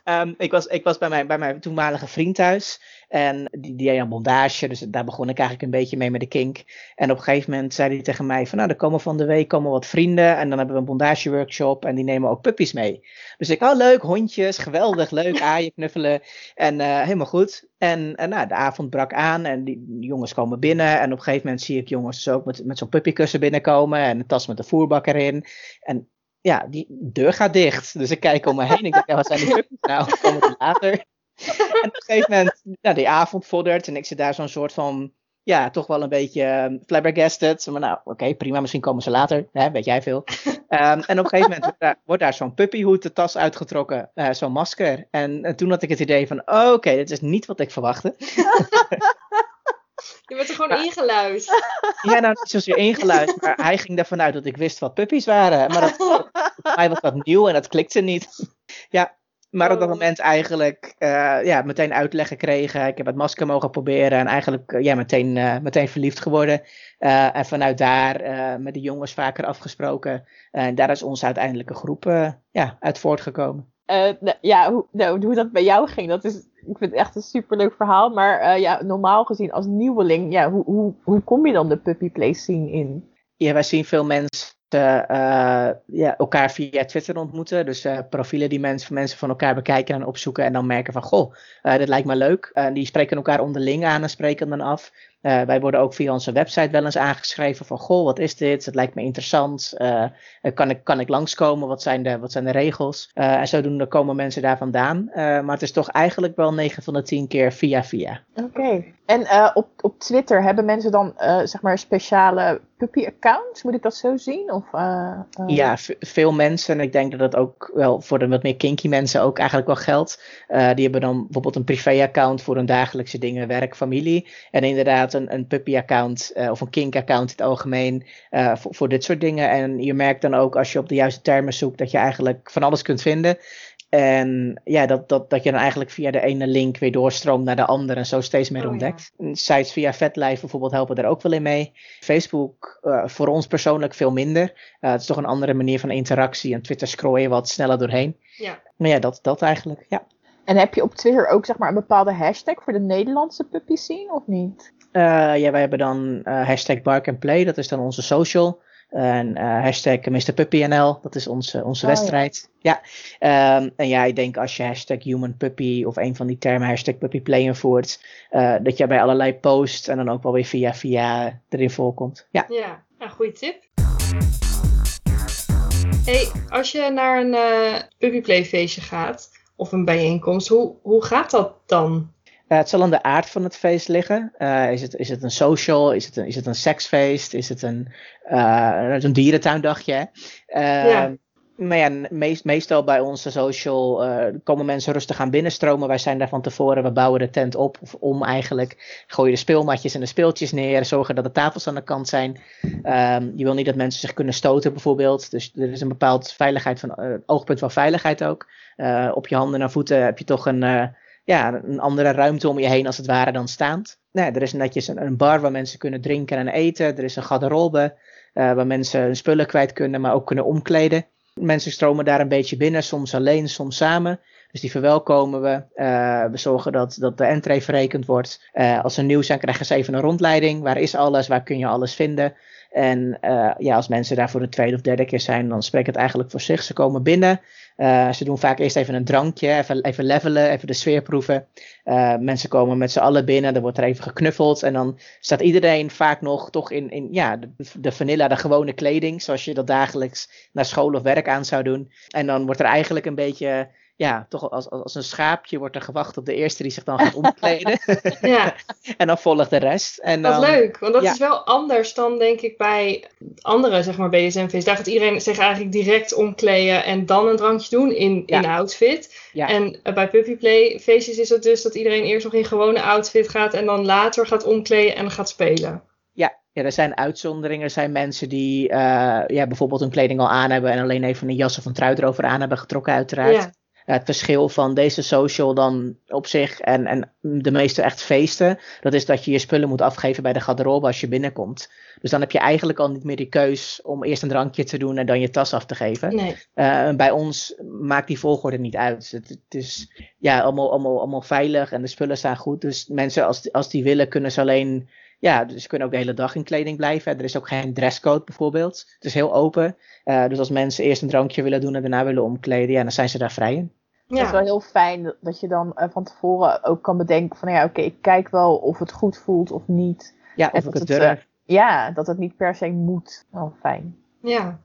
Ehm, ik was, ik was bij, mijn, bij mijn toenmalige vriend thuis. En die, die deed een bondage. Dus daar begon ik eigenlijk een beetje mee met de kink. En op een gegeven moment zei hij tegen mij: van nou, er komen van de week komen wat vrienden. En dan hebben we een bondageworkshop. En die nemen ook puppies mee. Dus ik, oh leuk, hondjes, geweldig, leuk, [LAUGHS] aaien, knuffelen. En eh, helemaal goed. En, en nou, de avond brak aan en die, die jongens komen binnen. En op een gegeven moment zie ik jongens dus ook met, met zo'n puppykussen binnenkomen. En een tas met de voerbak erin. En ja, die deur gaat dicht. Dus ik kijk om me heen. Ik denk, ja, wat zijn die puppies nou? Komen die later? En op een gegeven moment, nou, die avond vordert. En ik zit daar zo'n soort van, ja, toch wel een beetje um, flabbergasted. Maar nou, oké, prima, misschien komen ze later. Hè, weet jij veel. Um, en op een gegeven moment wordt daar, wordt daar zo'n puppyhoed, de tas uitgetrokken. Uh, zo'n masker. En, en, toen had ik het idee van, oké, dit is niet wat ik verwachtte. Je werd er gewoon ja. ingeluisterd. [LAUGHS] Ja, nou, niet zozeer ingeluisterd, maar hij ging ervan uit dat ik wist wat puppies waren. Maar dat, [LAUGHS] voor mij was dat nieuw en dat klikte niet. Ja, maar op dat moment eigenlijk uh, ja, meteen uitleg gekregen. Ik heb het masker mogen proberen en eigenlijk uh, ja, meteen, uh, meteen verliefd geworden. Eh, en vanuit daar met de jongens vaker afgesproken. En daar is onze uiteindelijke groep ja, uit voortgekomen. nou, ja, hoe, nou, hoe dat bij jou ging, dat is, ik vind het echt een superleuk verhaal. Maar ja, normaal gezien als nieuweling, ja, hoe, hoe, hoe kom je dan de puppy play scene in? Ja, wij zien veel mensen uh, ja, elkaar via Twitter ontmoeten. Dus uh, profielen die mensen, mensen van elkaar bekijken en opzoeken. En dan merken van, goh, dit lijkt me leuk. die spreken elkaar onderling aan en spreken dan af. Wij worden ook via onze website wel eens aangeschreven van, goh, wat is dit? Het lijkt me interessant. kan, ik, kan ik langskomen? Wat zijn de, wat zijn de regels? en zodoende komen mensen daar vandaan. maar het is toch eigenlijk wel 9 van de 10 keer via via. Oké. Okay. En op, op Twitter hebben mensen dan, zeg maar, speciale puppy-accounts? Moet ik dat zo zien? Of, uh, uh... Ja, veel mensen. En ik denk dat dat ook wel voor de wat meer kinky mensen ook eigenlijk wel geldt. Uh, die hebben dan bijvoorbeeld een privé-account voor hun dagelijkse dingen, werk, familie. En inderdaad een, een puppy-account of een kink-account in het algemeen voor, voor dit soort dingen. En je merkt dan ook als je op de juiste termen zoekt dat je eigenlijk van alles kunt vinden. En ja, dat, dat, dat je dan eigenlijk via de ene link weer doorstroomt naar de andere en zo steeds meer oh, ontdekt. Ja. Sites via VetLife bijvoorbeeld helpen daar ook wel in mee. Facebook uh, voor ons persoonlijk veel minder. Uh, het is toch een andere manier van interactie en Twitter scroll je wat sneller doorheen. Ja. Maar ja, dat, dat eigenlijk, ja. En heb je op Twitter ook zeg maar een bepaalde hashtag voor de Nederlandse puppy scene of niet? Uh, ja, wij hebben dan hashtag Bark and Play, dat is dan onze social. En uh, hashtag MrPuppyNL, dat is onze, onze oh, wedstrijd. Ja. ja. Um, en ja, ik denk als je hashtag HumanPuppy of een van die termen hashtag PuppyPlay invoert, uh, dat je bij allerlei posts en dan ook wel weer via via erin voorkomt. Ja, ja nou, goede tip. Hey, als je naar een uh, PuppyPlay feestje gaat of een bijeenkomst, hoe, hoe gaat dat dan? Uh, het zal aan de aard van het feest liggen. Uh, is, het, is het een social? Is het een, is het een seksfeest? Is het een, uh, een dierentuindagje? ja. Maar ja, meest, meestal bij onze social komen mensen rustig aan binnenstromen. Wij zijn daar van tevoren, we bouwen de tent op of om eigenlijk. Gooi je de speelmatjes en de speeltjes neer. Zorgen dat de tafels aan de kant zijn. Um, je wil niet dat mensen zich kunnen stoten bijvoorbeeld. Dus er is een bepaald veiligheid van, oogpunt van veiligheid ook. op je handen en voeten heb je toch een ja, een andere ruimte om je heen als het ware dan staand. Nee, er is netjes een, bar waar mensen kunnen drinken en eten. Er is een garderobe uh, waar mensen hun spullen kwijt kunnen, maar ook kunnen omkleden. Mensen stromen daar een beetje binnen, soms alleen, soms samen. Dus die verwelkomen we. Uh, we zorgen dat, dat de entree verrekend wordt. Uh, als ze nieuw zijn, krijgen ze even een rondleiding. Waar is alles? Waar kun je alles vinden? En uh, ja, als mensen daar voor de tweede of derde keer zijn, dan spreekt het eigenlijk voor zich. Ze komen binnen. Uh, ze doen vaak eerst even een drankje, even, even levelen, even de sfeer proeven. Uh, mensen komen met z'n allen binnen, er wordt er even geknuffeld. En dan staat iedereen vaak nog toch in, in ja, de, de vanilla, de gewone kleding. Zoals je dat dagelijks naar school of werk aan zou doen. En dan wordt er eigenlijk een beetje ja, toch als, als, een schaapje wordt er gewacht op de eerste die zich dan gaat omkleden. [LAUGHS] [LAUGHS] Ja, en dan volgt de rest. En wat dan, leuk. Want dat ja. is wel anders dan denk ik bij andere zeg maar, BDSM-feest. Daar gaat iedereen zich eigenlijk direct omkleden en dan een drankje doen in, Ja. in outfit. Ja. En eh, bij puppyplay feestjes is het dus dat iedereen eerst nog in gewone outfit gaat en dan later gaat omkleden en gaat spelen. Ja, ja, er zijn uitzonderingen. Er zijn mensen die eh, ja, bijvoorbeeld hun kleding al aan hebben en alleen even een jas of een trui erover aan hebben getrokken, uiteraard. Ja. Het verschil van deze social dan op zich en, en de meeste echt feesten, dat is dat je je spullen moet afgeven bij de garderobe als je binnenkomt. Dus dan heb je eigenlijk al niet meer die keus om eerst een drankje te doen en dan je tas af te geven. Nee. Eh, bij ons maakt die volgorde niet uit. Het, het is ja, allemaal, allemaal, allemaal veilig en de spullen staan goed. Dus mensen, als, als die willen, kunnen ze alleen. Ja, dus ze kunnen ook de hele dag in kleding blijven. Er is ook geen dresscode bijvoorbeeld. Het is heel open. Eh, dus als mensen eerst een drankje willen doen en daarna willen omkleden, ja, dan zijn ze daar vrij in. Het is wel heel fijn dat- je dan eh, van tevoren ook kan bedenken van ja, oké, ik kijk wel of het goed voelt of niet. Ja, En of ik het het, durf. Ja, dat het niet per se moet. Wel fijn. ja.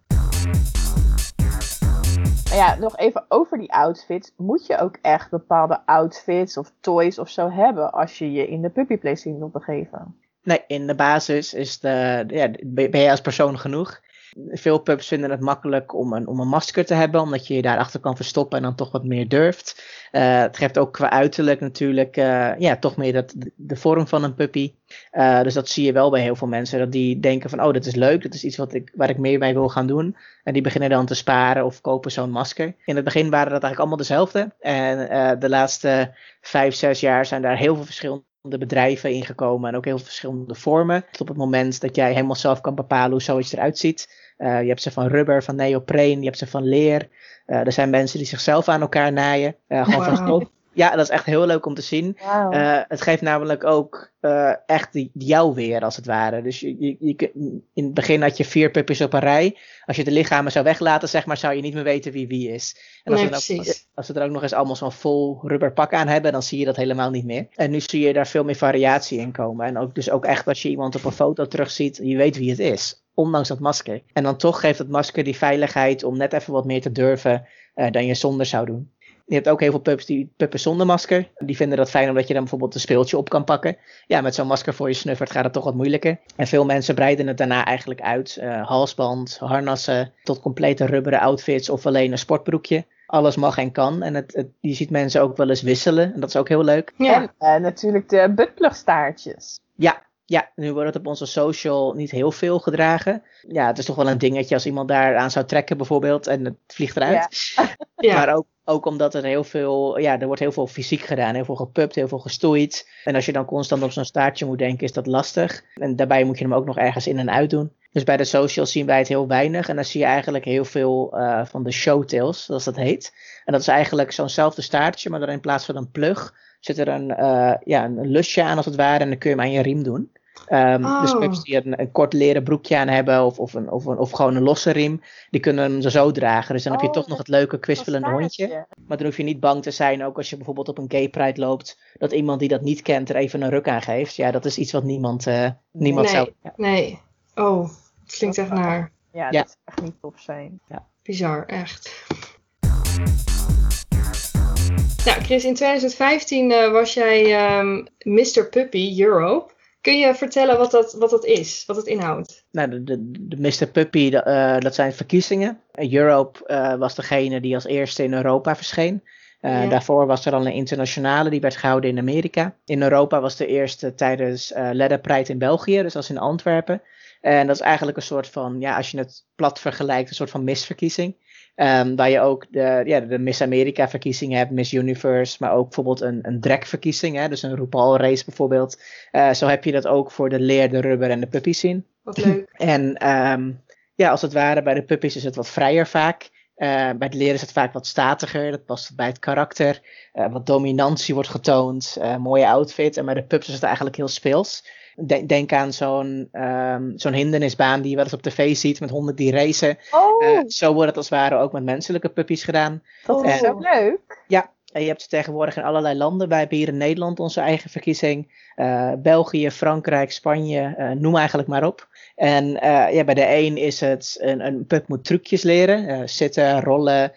Maar ja, nog even over die outfits. Moet je ook echt bepaalde outfits of toys of zo hebben als je je in de puppyplay scene wilt begeven? Nee, in de basis is de, ja, ben ben je als persoon genoeg. Veel pubs vinden het makkelijk om een, om een masker te hebben, omdat je je daarachter kan verstoppen en dan toch wat meer durft. Eh, het geeft ook qua uiterlijk natuurlijk eh, ja, toch meer dat, de vorm van een puppy. Eh, dus dat zie je wel bij heel veel mensen, dat die denken van, oh, dat is leuk, dat is iets wat ik, waar ik meer mee wil gaan doen. En die beginnen dan te sparen of kopen zo'n masker. In het begin waren dat eigenlijk allemaal dezelfde. En de laatste vijf, zes jaar zijn daar heel veel verschillende bedrijven ingekomen en ook heel verschillende vormen. Tot op het moment dat jij helemaal zelf kan bepalen hoe zoiets eruit ziet. Eh, je hebt ze van rubber, van neopreen, je hebt ze van leer. Eh, er zijn mensen die zichzelf aan elkaar naaien. Eh, gewoon van stof. Ja, dat is echt heel leuk om te zien. Eh, het geeft namelijk ook eh, echt die, jou weer, als het ware. Dus je, je, je in het begin had je vier puppies op een rij. Als je de lichamen zou weglaten, zeg maar, zou je niet meer weten wie wie is. En als, Nee, ze dan ook, precies. als ze er ook nog eens allemaal zo'n vol rubber pak aan hebben, dan zie je dat helemaal niet meer. En nu zie je daar veel meer variatie in komen. En ook, dus ook echt als je iemand op een foto terugziet, je weet wie het is. Ondanks dat masker. En dan toch geeft dat masker die veiligheid om net even wat meer te durven eh, dan je zonder zou doen. Je hebt ook heel veel pups die puppen zonder masker. Die vinden dat fijn omdat je dan bijvoorbeeld een speeltje op kan pakken. Ja, met zo'n masker voor je snuffert gaat het toch wat moeilijker. En veel mensen breiden het daarna eigenlijk uit. Eh, halsband, harnassen, tot complete rubberen outfits of alleen een sportbroekje. Alles mag en kan. En het, het- je ziet mensen ook wel eens wisselen. En dat is ook heel leuk. Ja. En eh, natuurlijk de buttplugstaartjes. Ja, ja, nu wordt het op onze social niet heel veel gedragen. Ja, het is toch wel een dingetje als iemand daar aan zou trekken bijvoorbeeld en het vliegt eruit. [LAUGHS] Ja. Maar ook, ook omdat er heel veel, ja, er wordt heel veel fysiek gedaan, heel veel gepupt, heel veel gestoeid. En als je dan constant op zo'n staartje moet denken, is dat lastig. En daarbij moet je hem ook nog ergens in en uit doen. Dus bij de socials zien wij het heel weinig. En dan zie je eigenlijk heel veel eh, van de showtails, zoals dat heet. En dat is eigenlijk zo'nzelfde staartje, maar dan in plaats van een plug zit er een, eh, ja, een lusje aan als het ware. En dan kun je hem aan je riem doen. Ehm, Oh. Dus pups die een, een kort leren broekje aan hebben of, of, een, of, een, of gewoon een losse riem, die kunnen hem zo, dragen. Dus dan heb je Oh, toch nog het leuke kwispelende hondje. Maar dan hoef je niet bang te zijn, ook als je bijvoorbeeld op een gay pride loopt, dat iemand die dat niet kent er even een ruk aan geeft. Ja, dat is iets wat niemand, eh, niemand Nee. zou... Ja. Nee. Oh, het klinkt echt naar. Ja, Ja. dat is echt niet tof zijn. Bizar, echt. Nou, Chris, in 2015 eh, was jij ehm, Mr. Puppy Europe. Kun je vertellen wat dat, wat dat is, wat het inhoudt? Nou, de, de, de Mr. Puppy, dat, eh, dat zijn verkiezingen. Europe eh, was degene die als eerste in Europa verscheen. Ja. Daarvoor was er al een internationale, die werd gehouden in Amerika. In Europa was de eerste tijdens Pride in België, dus dat is in Antwerpen. En dat is eigenlijk een soort van, ja, als je het plat vergelijkt, een soort van misverkiezing. Ehm, waar je ook de, ja, de Miss America verkiezing hebt, Miss Universe, maar ook bijvoorbeeld een, een drag-verkiezing, hè, dus een RuPaul race bijvoorbeeld. Eh, zo heb je dat ook voor de leer, de rubber en de puppy scene. Wat leuk. [LAUGHS] En ehm, ja, als het ware, bij de puppies is het wat vrijer vaak. Eh, bij het leren is het vaak wat statiger. Dat past bij het karakter. Eh, wat dominantie wordt getoond. mooie outfit. En bij de pups is het eigenlijk heel speels. Denk, aan zo'n ehm, zo'n hindernisbaan die je wel eens op tv ziet met honden die racen. Oh, Eh, zo wordt het als het ware ook met menselijke puppies gedaan. dat is eh, zo leuk. En je hebt ze tegenwoordig in allerlei landen. Wij hebben hier in Nederland onze eigen verkiezing. Eh, België, Frankrijk, Spanje, noem eigenlijk maar op. En ja, bij de een is het een, een pup moet trucjes leren. zitten, rollen,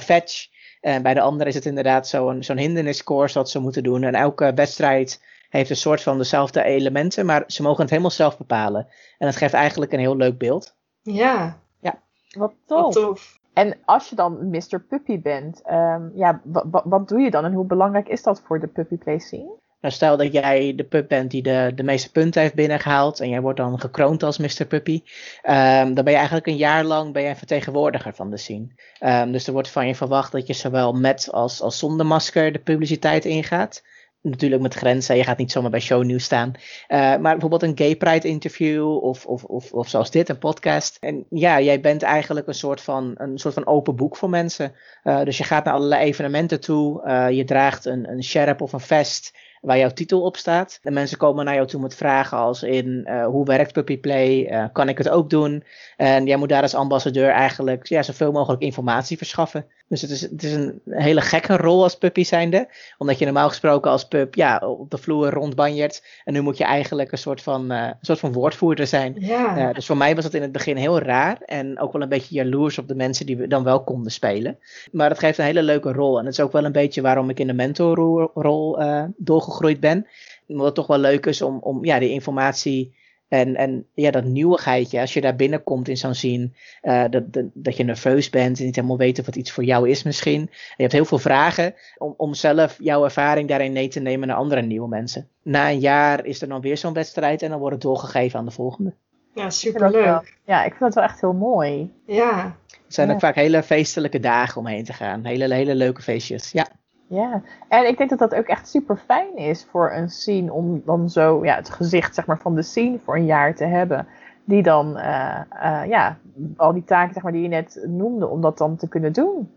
fetch. En bij de andere is het inderdaad zo'n zo'n hinderniscourse dat ze moeten doen. En elke wedstrijd heeft een soort van dezelfde elementen, maar ze mogen het helemaal zelf bepalen. En dat geeft eigenlijk een heel leuk beeld. Ja, Wat wat tof. tof. En als je dan Mr. Puppy bent, ehm, ja, wa- wa- wat doe je dan en hoe belangrijk is dat voor de puppy play scene? Nou, stel dat jij de pup bent die de, de meeste punten heeft binnengehaald en jij wordt dan gekroond als Mr. Puppy, ehm, dan ben je eigenlijk een jaar lang ben jij een vertegenwoordiger van de scene. Ehm, dus er wordt van je verwacht dat je zowel met als, als zonder masker de publiciteit ingaat. Natuurlijk met grenzen, je gaat niet zomaar bij shownieuws staan. Eh, maar bijvoorbeeld een gay pride interview of, of, of, of zoals dit, een podcast. En ja, jij bent eigenlijk een soort van, een soort van open boek voor mensen. Eh, dus je gaat naar allerlei evenementen toe, eh, je draagt een, een sjerp of een vest waar jouw titel op staat. En mensen komen naar jou toe met vragen als in hoe werkt Puppy Play? Kan ik het ook doen? En jij moet daar als ambassadeur eigenlijk ja, zoveel mogelijk informatie verschaffen. Dus het is, het is een hele gekke rol als puppy zijnde. Omdat je normaal gesproken als pup ja, op de vloer rondbanjert. En nu moet je eigenlijk een soort van, eh, een soort van woordvoerder zijn. Ja, Ja, dus voor mij was dat in het begin heel raar. En ook wel een beetje jaloers op de mensen die we dan wel konden spelen. Maar dat geeft een hele leuke rol. En dat is ook wel een beetje waarom ik in de mentorrol eh doorgegroeid ben. Omdat het toch wel leuk is om, om ja, die informatie en, en ja, dat nieuwigheidje. Als je daar binnenkomt in zo'n scene. eh, dat, dat, dat je nerveus bent en niet helemaal weet of het iets voor jou is misschien. En je hebt heel veel vragen om, om zelf jouw ervaring daarin mee te nemen naar andere nieuwe mensen. Na een jaar is er dan weer zo'n wedstrijd en dan wordt het doorgegeven aan de volgende. ja superleuk. Ja, ik vind dat wel echt heel mooi. Ja, Het zijn Ja. ook vaak hele feestelijke dagen om heen te gaan. Hele, hele leuke feestjes. Ja, Ja, en ik denk dat dat ook echt super fijn is voor een scene om dan zo ja, het gezicht zeg maar, van de scene voor een jaar te hebben. Die dan eh, eh, ja, al die taken zeg maar, die je net noemde, om dat dan te kunnen doen.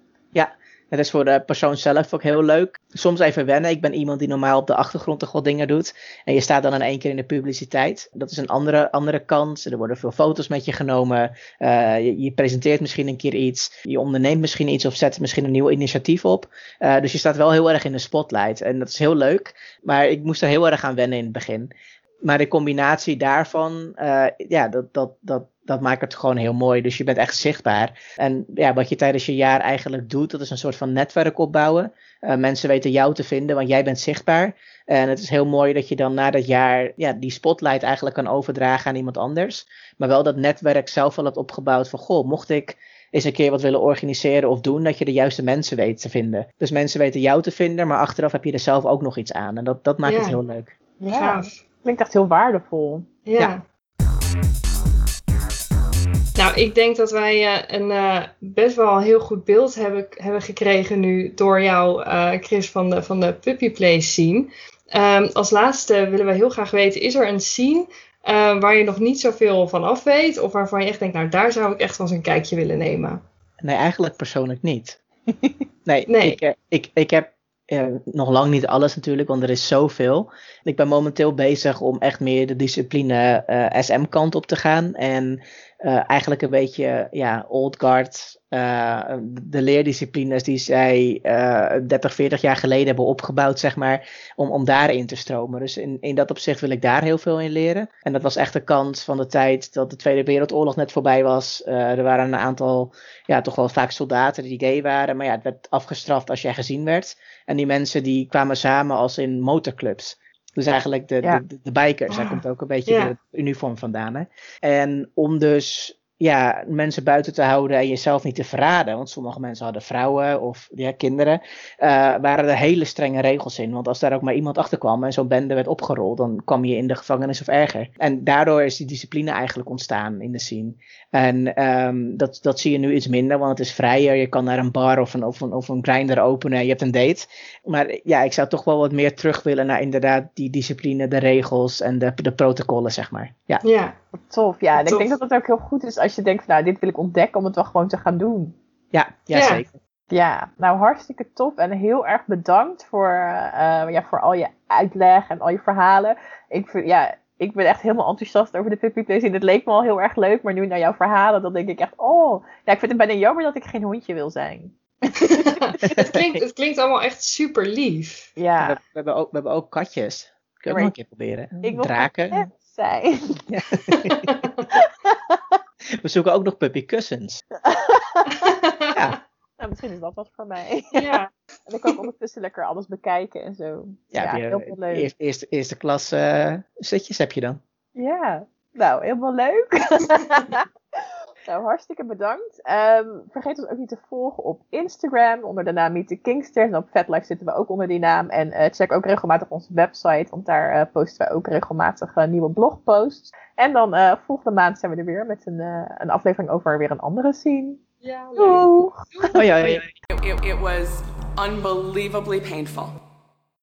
Het is voor de persoon zelf ook heel leuk. Soms even wennen. Ik ben iemand die normaal op de achtergrond toch wel dingen doet. En je staat dan in één keer in de publiciteit. Dat is een andere, andere kant. Er worden veel foto's met je genomen. Eh, je, je presenteert misschien een keer iets. Je onderneemt misschien iets of zet misschien een nieuw initiatief op. Eh, dus je staat wel heel erg in de spotlight. En dat is heel leuk. Maar ik moest er heel erg aan wennen in het begin. Maar de combinatie daarvan, eh, ja, dat, dat, dat, dat maakt het gewoon heel mooi. Dus je bent echt zichtbaar. En ja, wat je tijdens je jaar eigenlijk doet, dat is een soort van netwerk opbouwen. Eh, mensen weten jou te vinden, want jij bent zichtbaar. En het is heel mooi dat je dan na dat jaar ja, die spotlight eigenlijk kan overdragen aan iemand anders. Maar wel dat netwerk zelf al hebt opgebouwd van, goh, mocht ik eens een keer wat willen organiseren of doen, dat je de juiste mensen weet te vinden. Dus mensen weten jou te vinden, maar achteraf heb je er zelf ook nog iets aan. En dat, dat maakt Ja. het heel leuk. Ja, gaaf. Klinkt echt heel waardevol. Ja. Ja. Nou, ik denk dat wij eh, een eh, best wel heel goed beeld hebben, hebben gekregen nu door jou, eh, Chris, van de, van de Puppy Play scene. Ehm, als laatste willen we heel graag weten, is er een scene eh, waar je nog niet zoveel van af weet? Of waarvan je echt denkt, nou daar zou ik echt wel eens een kijkje willen nemen? Nee, eigenlijk persoonlijk niet. [LAUGHS] Nee, Nee. Ik, ik, ik heb nog lang niet alles natuurlijk, want er is zoveel. Ik ben momenteel bezig om echt meer de discipline eh, SM-kant op te gaan. En eh, eigenlijk een beetje ja, old guard, eh, de leerdisciplines die zij eh 30, 40 jaar geleden hebben opgebouwd, zeg maar, om, om daarin te stromen. Dus in, in dat opzicht wil ik daar heel veel in leren. En dat was echt de kant van de tijd dat de Tweede Wereldoorlog net voorbij was. Er waren een aantal, ja, toch wel vaak soldaten die gay waren, maar ja, het werd afgestraft als jij gezien werd. En die mensen die kwamen samen als in motorclubs. Dus eigenlijk de, Ja. de, de bikers, daar Ah, komt ook een beetje ja. de uniform vandaan. Hè? En om dus ja, mensen buiten te houden en jezelf niet te verraden. Want sommige mensen hadden vrouwen of ja, kinderen. eh, waren er hele strenge regels in. Want als daar ook maar iemand achter kwam en zo'n bende werd opgerold, dan kwam je in de gevangenis of erger. En daardoor is die discipline eigenlijk ontstaan in de scene. En ehm, dat, dat zie je nu iets minder, want het is vrijer. Je kan naar een bar of een, of een, of een grinder openen. Je hebt een date. Maar ja, ik zou toch wel wat meer terug willen naar inderdaad die discipline, de regels en de, de protocollen, zeg maar. Ja, Ja, tof. Ja, en Tof. ik denk dat het ook heel goed is als je denkt van nou, dit wil ik ontdekken om het wel gewoon te gaan doen. ja, ja, Ja. zeker. Ja, nou hartstikke top en heel erg bedankt voor, eh, ja, voor al je uitleg en al je verhalen. Ik, vind, ja, ik ben echt helemaal enthousiast over de Puppy Place en het leek me al heel erg leuk, maar nu naar jouw verhalen, dan denk ik echt, oh, ja, ik vind het bijna jammer dat ik geen hondje wil zijn. [LAUGHS] het, klinkt, het klinkt allemaal echt super lief. We, Ja, we hebben ook, we hebben ook katjes. Kun je ook nog een keer proberen. ik wil Draken. Zijn. [LAUGHS] We zoeken ook nog puppy kussens. ja, [LAUGHS] Nou, misschien is dat wat voor mij. Ja. [LAUGHS] En ik kan ondertussen lekker alles bekijken en zo. Ja, Ja, je, heel veel leuk. Eerste, eerste, eerste klas eh zitjes heb je dan. Ja, nou, helemaal leuk. Nou, hartstikke bedankt. Ehm, vergeet ons ook niet te volgen op Instagram onder de naam Meet the Kingsters. En op FetLife zitten we ook onder die naam. En eh, check ook regelmatig onze website, want daar eh, posten we ook regelmatig eh, nieuwe blogposts. En dan eh, volgende maand zijn we er weer met een, eh, een aflevering over weer een andere scene. Ja. Doeg! Oh ja, ja, ja. It, it, it was unbelievably painful.